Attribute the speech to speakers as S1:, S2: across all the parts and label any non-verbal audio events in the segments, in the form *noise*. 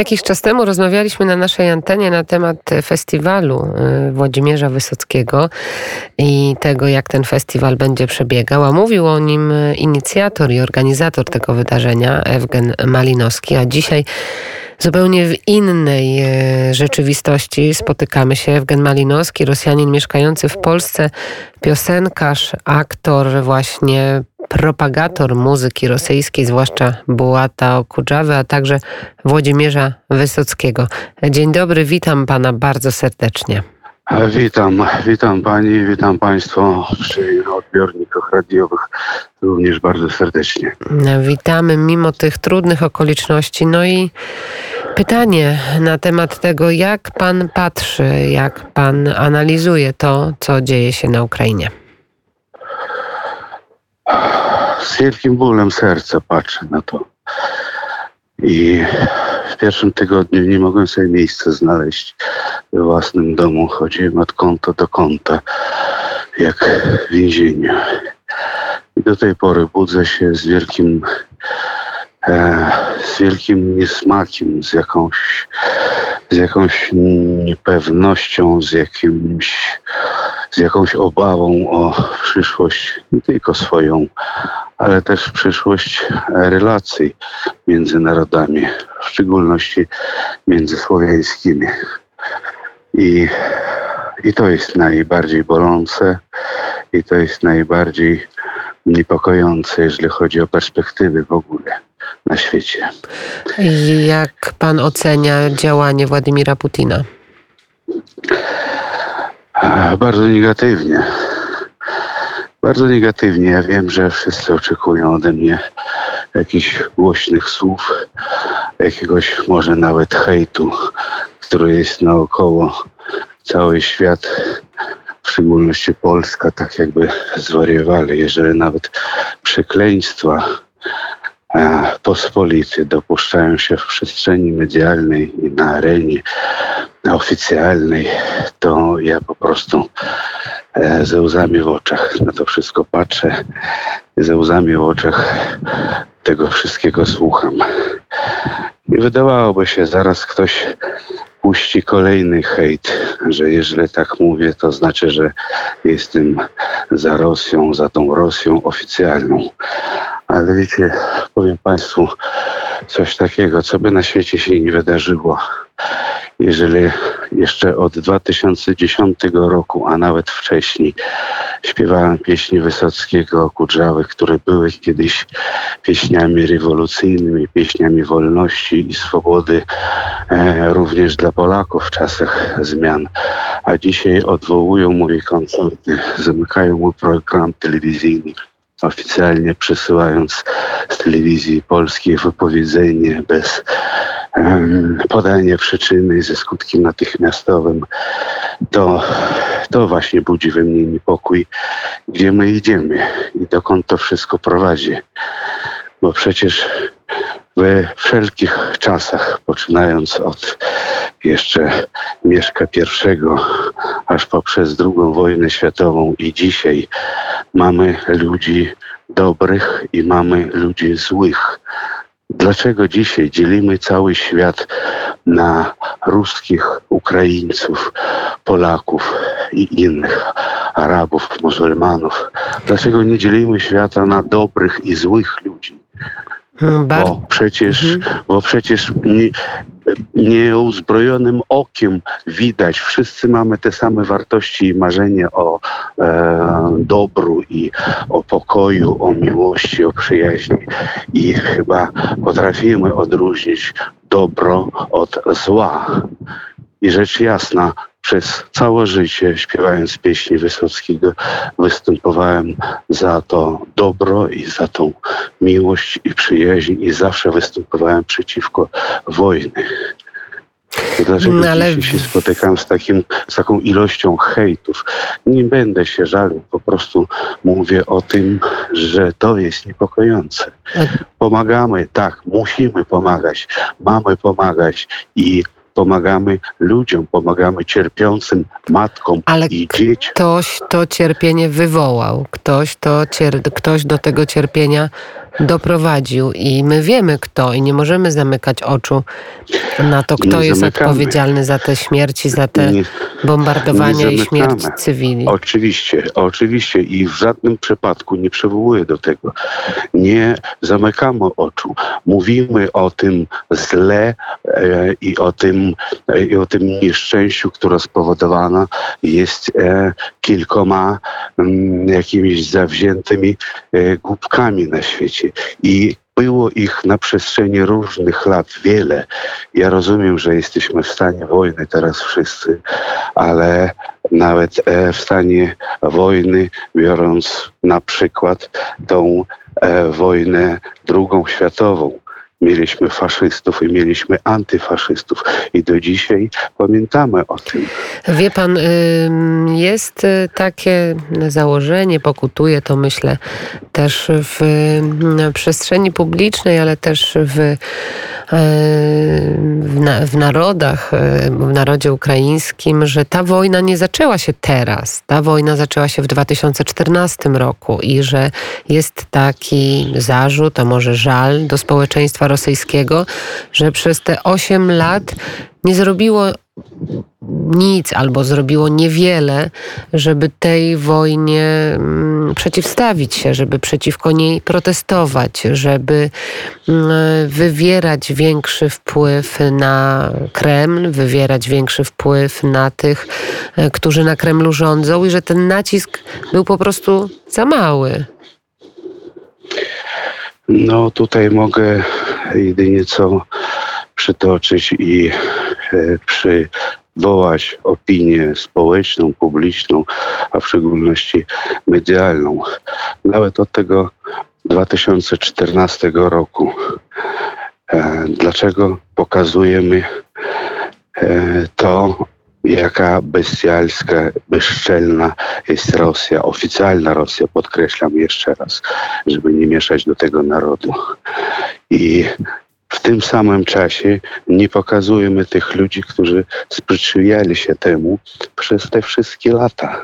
S1: Jakiś czas temu rozmawialiśmy na naszej antenie na temat festiwalu y, Włodzimierza Wysockiego i tego, jak ten festiwal będzie przebiegał. A mówił o nim inicjator i organizator tego wydarzenia, Ewgen Malinowski. A dzisiaj zupełnie w innej y, rzeczywistości spotykamy się. Ewgen Malinowski, Rosjanin mieszkający w Polsce, piosenkarz, aktor, właśnie propagator muzyki rosyjskiej, zwłaszcza Bułata Okudżawy, a także Włodzimierza Wysockiego. Dzień dobry, witam pana bardzo serdecznie.
S2: Witam, witam pani, witam państwo przy odbiornikach radiowych również bardzo serdecznie.
S1: Witamy mimo tych trudnych okoliczności. No i pytanie na temat tego, jak pan patrzy, jak pan analizuje to, co dzieje się na Ukrainie.
S2: Z wielkim bólem serca patrzę na to. I w pierwszym tygodniu nie mogłem sobie miejsca znaleźć we własnym domu. Chodziłem od kąta do kąta, jak w więzieniu. I do tej pory budzę się z wielkim, z wielkim niesmakiem, z jakąś, z jakąś niepewnością, z jakimś z jakąś obawą o przyszłość, nie tylko swoją, ale też przyszłość relacji między narodami, w szczególności międzysłowiańskimi. I, I to jest najbardziej bolące i to jest najbardziej niepokojące, jeżeli chodzi o perspektywy w ogóle na świecie.
S1: Jak pan ocenia działanie Władimira Putina?
S2: Bardzo negatywnie. Bardzo negatywnie. Ja wiem, że wszyscy oczekują ode mnie jakichś głośnych słów, jakiegoś może nawet hejtu, który jest naokoło. Cały świat, w szczególności Polska, tak jakby zwariowali, jeżeli nawet przekleństwa pospolity dopuszczają się w przestrzeni medialnej i na arenie oficjalnej, to ja po prostu e, ze łzami w oczach na to wszystko patrzę, ze łzami w oczach tego wszystkiego słucham. I wydawałoby się, zaraz ktoś puści kolejny hejt, że jeżeli tak mówię, to znaczy, że jestem za Rosją, za tą Rosją oficjalną. Ale wiecie, powiem Państwu coś takiego, co by na świecie się nie wydarzyło, jeżeli jeszcze od 2010 roku, a nawet wcześniej, śpiewałem pieśni Wysockiego, Kudrzawy, które były kiedyś pieśniami rewolucyjnymi, pieśniami wolności i swobody, e, również dla Polaków w czasach zmian. A dzisiaj odwołują moje koncerty, zamykają mój program telewizyjny oficjalnie przesyłając z telewizji polskiej wypowiedzenie bez podania przyczyny ze skutkiem natychmiastowym, to, to właśnie budzi we mnie niepokój, gdzie my idziemy i dokąd to wszystko prowadzi. Bo przecież we wszelkich czasach, poczynając od jeszcze Mieszka I, aż poprzez II wojnę światową i dzisiaj mamy ludzi dobrych i mamy ludzi złych. Dlaczego dzisiaj dzielimy cały świat na ruskich, Ukraińców, Polaków i innych, Arabów, muzułmanów? Dlaczego nie dzielimy świata na dobrych i złych ludzi? Bo przecież, mhm. bo przecież nie, nieuzbrojonym okiem widać, wszyscy mamy te same wartości i marzenie o e, dobru i o pokoju, o miłości, o przyjaźni. I chyba potrafimy odróżnić dobro od zła. I rzecz jasna, przez całe życie śpiewając pieśni Wysockiego występowałem za to dobro i za tą miłość i przyjaźń i zawsze występowałem przeciwko wojny. Dlaczego no, ale... dzisiaj się spotykam z, takim, z taką ilością hejtów? Nie będę się żalił, po prostu mówię o tym, że to jest niepokojące. Pomagamy, tak, musimy pomagać, mamy pomagać i pomagamy ludziom, pomagamy cierpiącym matkom
S1: Ale
S2: i dzieciom.
S1: Ktoś to cierpienie wywołał, ktoś, to cier... ktoś do tego cierpienia doprowadził i my wiemy kto i nie możemy zamykać oczu na to, kto
S2: Nie
S1: jest
S2: zamykamy.
S1: odpowiedzialny za te śmierci, za te
S2: Nie-
S1: bombardowania
S2: nie
S1: i śmierć cywili.
S2: Oczywiście, oczywiście i w żadnym przypadku nie przywołuję do tego. Nie zamykamy oczu. Mówimy o tym źle e, i o tym, e, i o tym nieszczęściu, które spowodowane jest e, kilkoma mm, jakimiś zawziętymi e, głupkami na świecie. I było ich na przestrzeni różnych lat wiele. Ja rozumiem, że jesteśmy w stanie wojny teraz wszyscy, ale nawet e, w stanie wojny, biorąc na przykład tą e, wojnę drugą światową. Mieliśmy faszystów i mieliśmy antyfaszystów i do dzisiaj pamiętamy o tym.
S1: Wie pan, jest y, takie założenie, pokutuje to myślę też w ym, przestrzeni publicznej, ale też w, y, w, na, w narodach, y, w narodzie ukraińskim, że ta wojna nie zaczęła się teraz. Ta wojna zaczęła się w 2014 roku i że jest taki zarzut, a może żal do społeczeństwa rosyjskiego, że przez te 8 lat nie zrobiło nic albo zrobiło niewiele, żeby tej wojnie mm, przeciwstawić się, żeby przeciwko niej protestować, żeby mm, wywierać większy wpływ na Kreml, wywierać większy wpływ na tych, e, którzy na Kremlu rządzą i że ten nacisk był po prostu za mały.
S2: No tutaj mogę jedynie co przytoczyć i e, przywołać opinię społeczną, publiczną, a w szczególności medialną. Nawet od tego 2014 roku. E, Dlaczego pokazujemy e, to, jaka bestialska, bezczelna jest Rosja, oficjalna Rosja, podkreślam jeszcze raz, żeby nie mieszać do tego narodu. I w tym samym czasie nie pokazujemy tych ludzi, którzy sprzeciwiali się temu przez te wszystkie lata.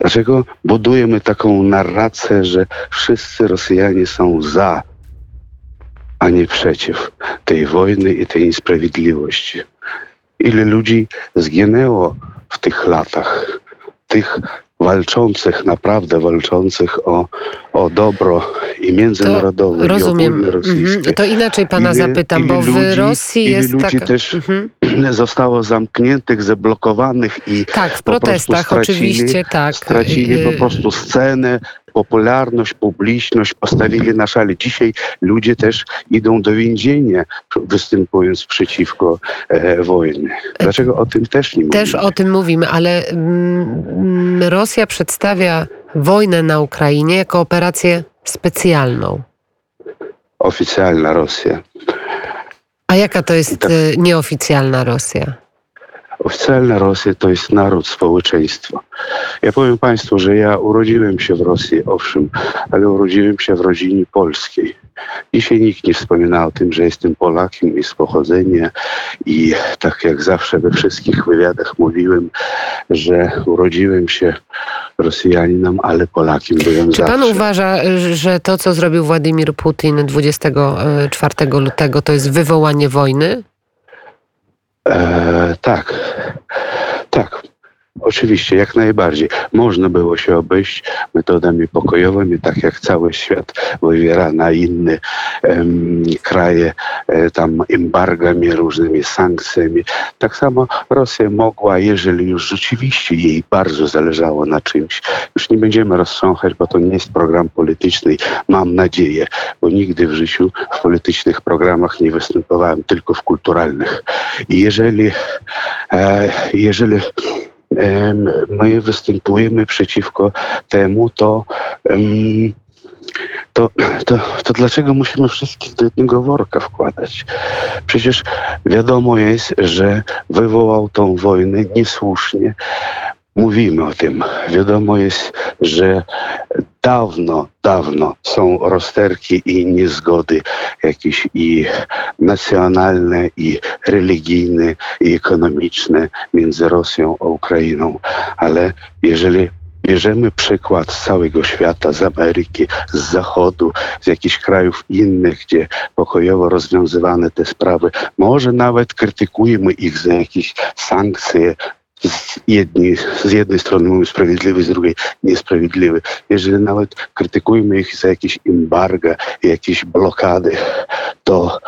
S2: Dlaczego budujemy taką narrację, że wszyscy Rosjanie są za, a nie przeciw tej wojny i tej niesprawiedliwości? Ile ludzi zginęło w tych latach? Tych walczących, naprawdę walczących o, o dobro i międzynarodowe, i
S1: Rozumiem.
S2: rosyjskie.
S1: Mhm. To inaczej pana
S2: Ile-
S1: zapytam,
S2: ile
S1: bo w
S2: ludzi-
S1: Rosji
S2: ile
S1: jest
S2: ludzi
S1: tak.
S2: też
S1: Mhm. *clears throat*
S2: zostało zamkniętych, zablokowanych i
S1: Tak, w protestach
S2: stracili-
S1: oczywiście tak.
S2: stracili po
S1: Y,
S2: prostu scenę, popularność, publiczność, postawili na szale. Dzisiaj ludzie też idą do więzienia, występując przeciwko e, wojnie. Dlaczego o tym też nie mówimy?
S1: Też o tym mówimy, ale mm, Rosja przedstawia wojnę na Ukrainie jako operację specjalną.
S2: Oficjalna Rosja.
S1: A jaka to jest
S2: Tak.
S1: nieoficjalna Rosja?
S2: Oficjalna Rosja to jest naród, społeczeństwo. Ja powiem Państwu, że ja urodziłem się w Rosji, owszem, ale urodziłem się w rodzinie polskiej. Dzisiaj nikt nie wspomina o tym, że jestem Polakiem i z pochodzenia i tak jak zawsze we wszystkich wywiadach mówiłem, że urodziłem się Rosjaninem, ale Polakiem byłem
S1: Czy
S2: zawsze.
S1: pan uważa, że to, co zrobił Władimir Putin 24 lutego, to jest wywołanie wojny?
S2: E, tak, tak. Oczywiście, jak najbardziej. Można było się obejść metodami pokojowymi, tak jak cały świat wywiera na inne kraje, e, tam embargami, różnymi sankcjami. Tak samo Rosja mogła, jeżeli już rzeczywiście jej bardzo zależało na czymś, już nie będziemy roztrząchać, bo to nie jest program polityczny, mam nadzieję, bo nigdy w życiu w politycznych programach nie występowałem, tylko w kulturalnych. I jeżeli, e, jeżeli my występujemy przeciwko temu, to, to, to, to dlaczego musimy wszystkich do jednego worka wkładać? Przecież wiadomo jest, że wywołał tą wojnę niesłusznie. Mówimy o tym. Wiadomo jest, że dawno, dawno są rozterki i niezgody jakieś i nacjonalne, i religijne, i ekonomiczne między Rosją a Ukrainą. Ale jeżeli bierzemy przykład z całego świata, z Ameryki, z Zachodu, z jakichś krajów innych, gdzie pokojowo rozwiązywane te sprawy, może nawet krytykujemy ich za jakieś sankcje, z, jedni, z jednej strony mówimy sprawiedliwy, z drugiej niesprawiedliwy. Jeżeli nawet krytykujemy ich za jakieś embarga, jakieś blokady, to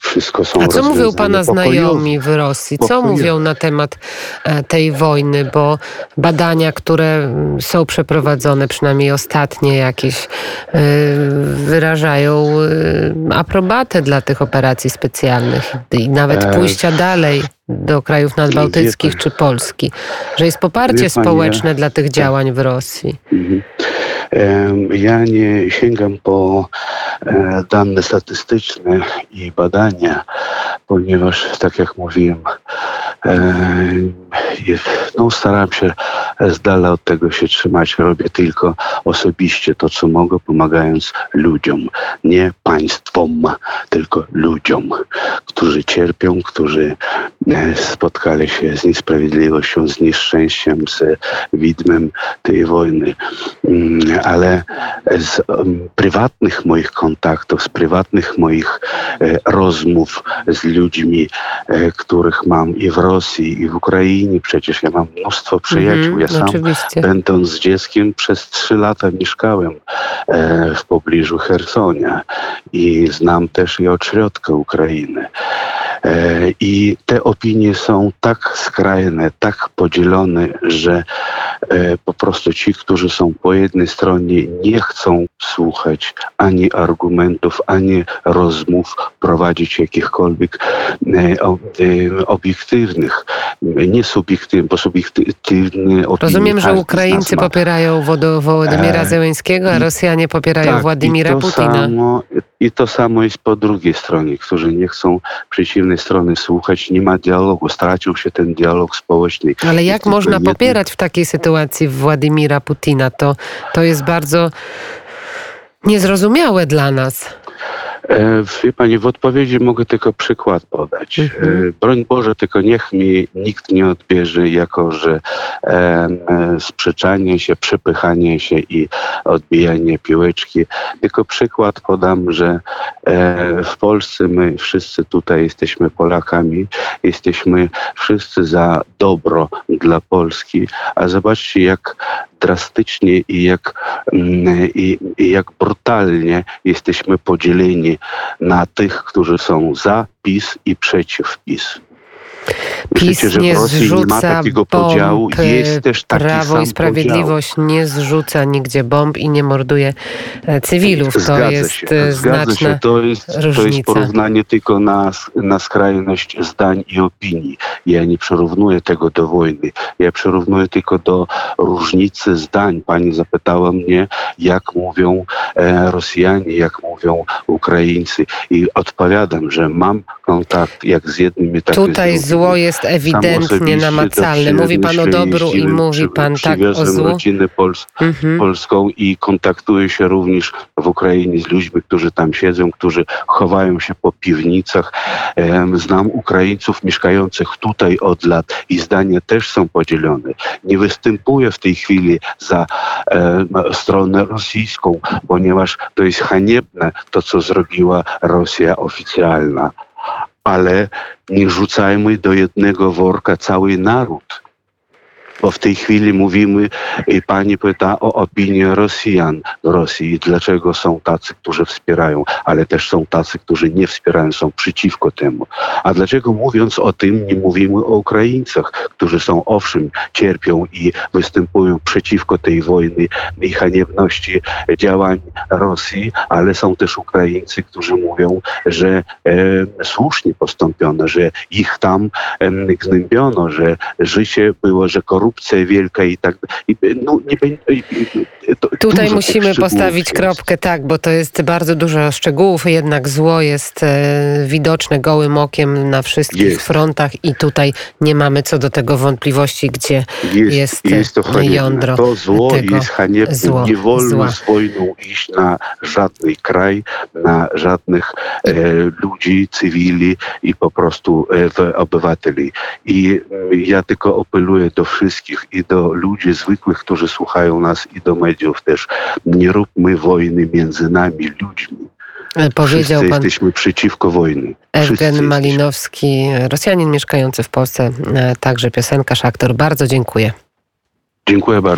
S2: wszystko są
S1: A co mówią pana znajomi w Rosji? Co pokojowe. mówią na temat e, tej wojny? Bo badania, które są przeprowadzone, przynajmniej ostatnie jakieś, e, wyrażają e, aprobatę dla tych operacji specjalnych i nawet pójścia dalej do krajów nadbałtyckich czy Polski, że jest poparcie społeczne dla tych działań w Rosji. Mhm.
S2: Ja nie sięgam po e, dane statystyczne i badania, ponieważ, tak jak mówiłem, no, staram się z dala od tego się trzymać. Robię tylko osobiście to, co mogę, pomagając ludziom. Nie państwom, tylko ludziom, którzy cierpią, którzy e, spotkali się z niesprawiedliwością, z nieszczęściem, z widmem tej wojny. Mm, ale z prywatnych moich kontaktów, z prywatnych moich e, rozmów z ludźmi, e, których mam i w Rosji, i w Ukrainie, przecież ja mam mnóstwo przyjaciół. Mm, ja sam, oczywiście. będąc dzieckiem, przez trzy lata mieszkałem e, w pobliżu Hersonia i znam też i od środka Ukrainy. E, I te opinie są tak skrajne, tak podzielone, że e, po prostu ci, którzy są po jednej stronie, nie chcą słuchać ani argumentów, ani rozmów, prowadzić jakichkolwiek e, obiektywnych, nie subiektywnych, bo subiektywne opinie.
S1: Rozumiem, że Ukraińcy popierają Władimira Zełenskiego, a Rosjanie popierają tak, Władimira Putina.
S2: Samo, i to samo jest po drugiej stronie, którzy nie chcą przeciwnej strony słuchać, nie ma dialogu, stracił się ten dialog społeczny.
S1: Ale jak można popierać w takiej sytuacji Władimira Putina? To, to jest bardzo niezrozumiałe dla nas.
S2: E, wie Pani, w odpowiedzi mogę tylko przykład podać. E, mhm. Broń Boże, tylko niech mi nikt nie odbierze, jako że e, sprzeczanie się, przepychanie się i odbijanie piłeczki. Tylko przykład podam, że w Polsce my wszyscy tutaj jesteśmy Polakami, jesteśmy wszyscy za dobro dla Polski, a zobaczcie, jak drastycznie i jak, mm, i, i jak brutalnie jesteśmy podzieleni na tych, którzy są za PiS i przeciw PiS.
S1: PiS że nie zrzuca nie podziału. Jest też taki Prawo i Sprawiedliwość podział. nie zrzuca nigdzie bomb i nie morduje e, cywilów. To Zgadza jest się. E, się.
S2: To jest, to jest porównanie tylko na, na skrajność zdań i opinii. Ja nie przyrównuję tego do wojny. Ja przyrównuję tylko do różnicy zdań. Pani zapytała mnie, jak mówią e, Rosjanie, jak mówią Ukraińcy. I odpowiadam, że mam kontakt jak z jednym, tak
S1: Tutaj z zło jest ewidentnie namacalne. Mówi pan o dobru i mówi pan tak o złu.
S2: rodzinę Pols mhm. polską i kontaktuję się również w Ukrainie z ludźmi, którzy tam siedzą, którzy chowają się po piwnicach. Znam Ukraińców mieszkających tutaj od lat i zdania też są podzielone. Nie występuję w tej chwili za e, stronę rosyjską, ponieważ to jest haniebne to, co zrobiła Rosja oficjalna ale nie rzucajmy do jednego worka cały naród bo w tej chwili mówimy, i pani pyta o opinię Rosjan w Rosji, dlaczego są tacy, którzy wspierają, ale też są tacy, którzy nie wspierają, są przeciwko temu. A dlaczego mówiąc o tym, nie mówimy o Ukraińcach, którzy są owszem, cierpią i występują przeciwko tej wojny i haniebności działań Rosji, ale są też Ukraińcy, którzy mówią, że e, słusznie postąpiono, że ich tam e, gnębiono, że życie było, że korupcja korupcja wielka i tak
S1: no, nie, Tutaj musimy postawić jest. kropkę, tak, bo to jest bardzo dużo szczegółów, jednak zło jest e, widoczne gołym okiem na wszystkich jest. frontach i tutaj nie mamy co do tego wątpliwości, gdzie jest, jest, jest to jądro
S2: To zło tego jest haniebne. Zło, nie wolno zła. z wojną iść na żadny kraj, na żadnych e, ludzi, cywili i po prostu e, obywateli. I ja tylko apeluję do wszystkich, wszystkich i do ludzi zwykłych, którzy słuchają nas i do mediów też. Nie róbmy wojny między nami, ludźmi.
S1: E, Powiedział
S2: Wszyscy
S1: pan
S2: jesteśmy przeciwko
S1: Evgen
S2: jesteśmy.
S1: Malinowski, Rosjanin mieszkający w Polsce, e, także piosenkarz, aktor. Bardzo dziękuję.
S2: Dziękuję bardzo.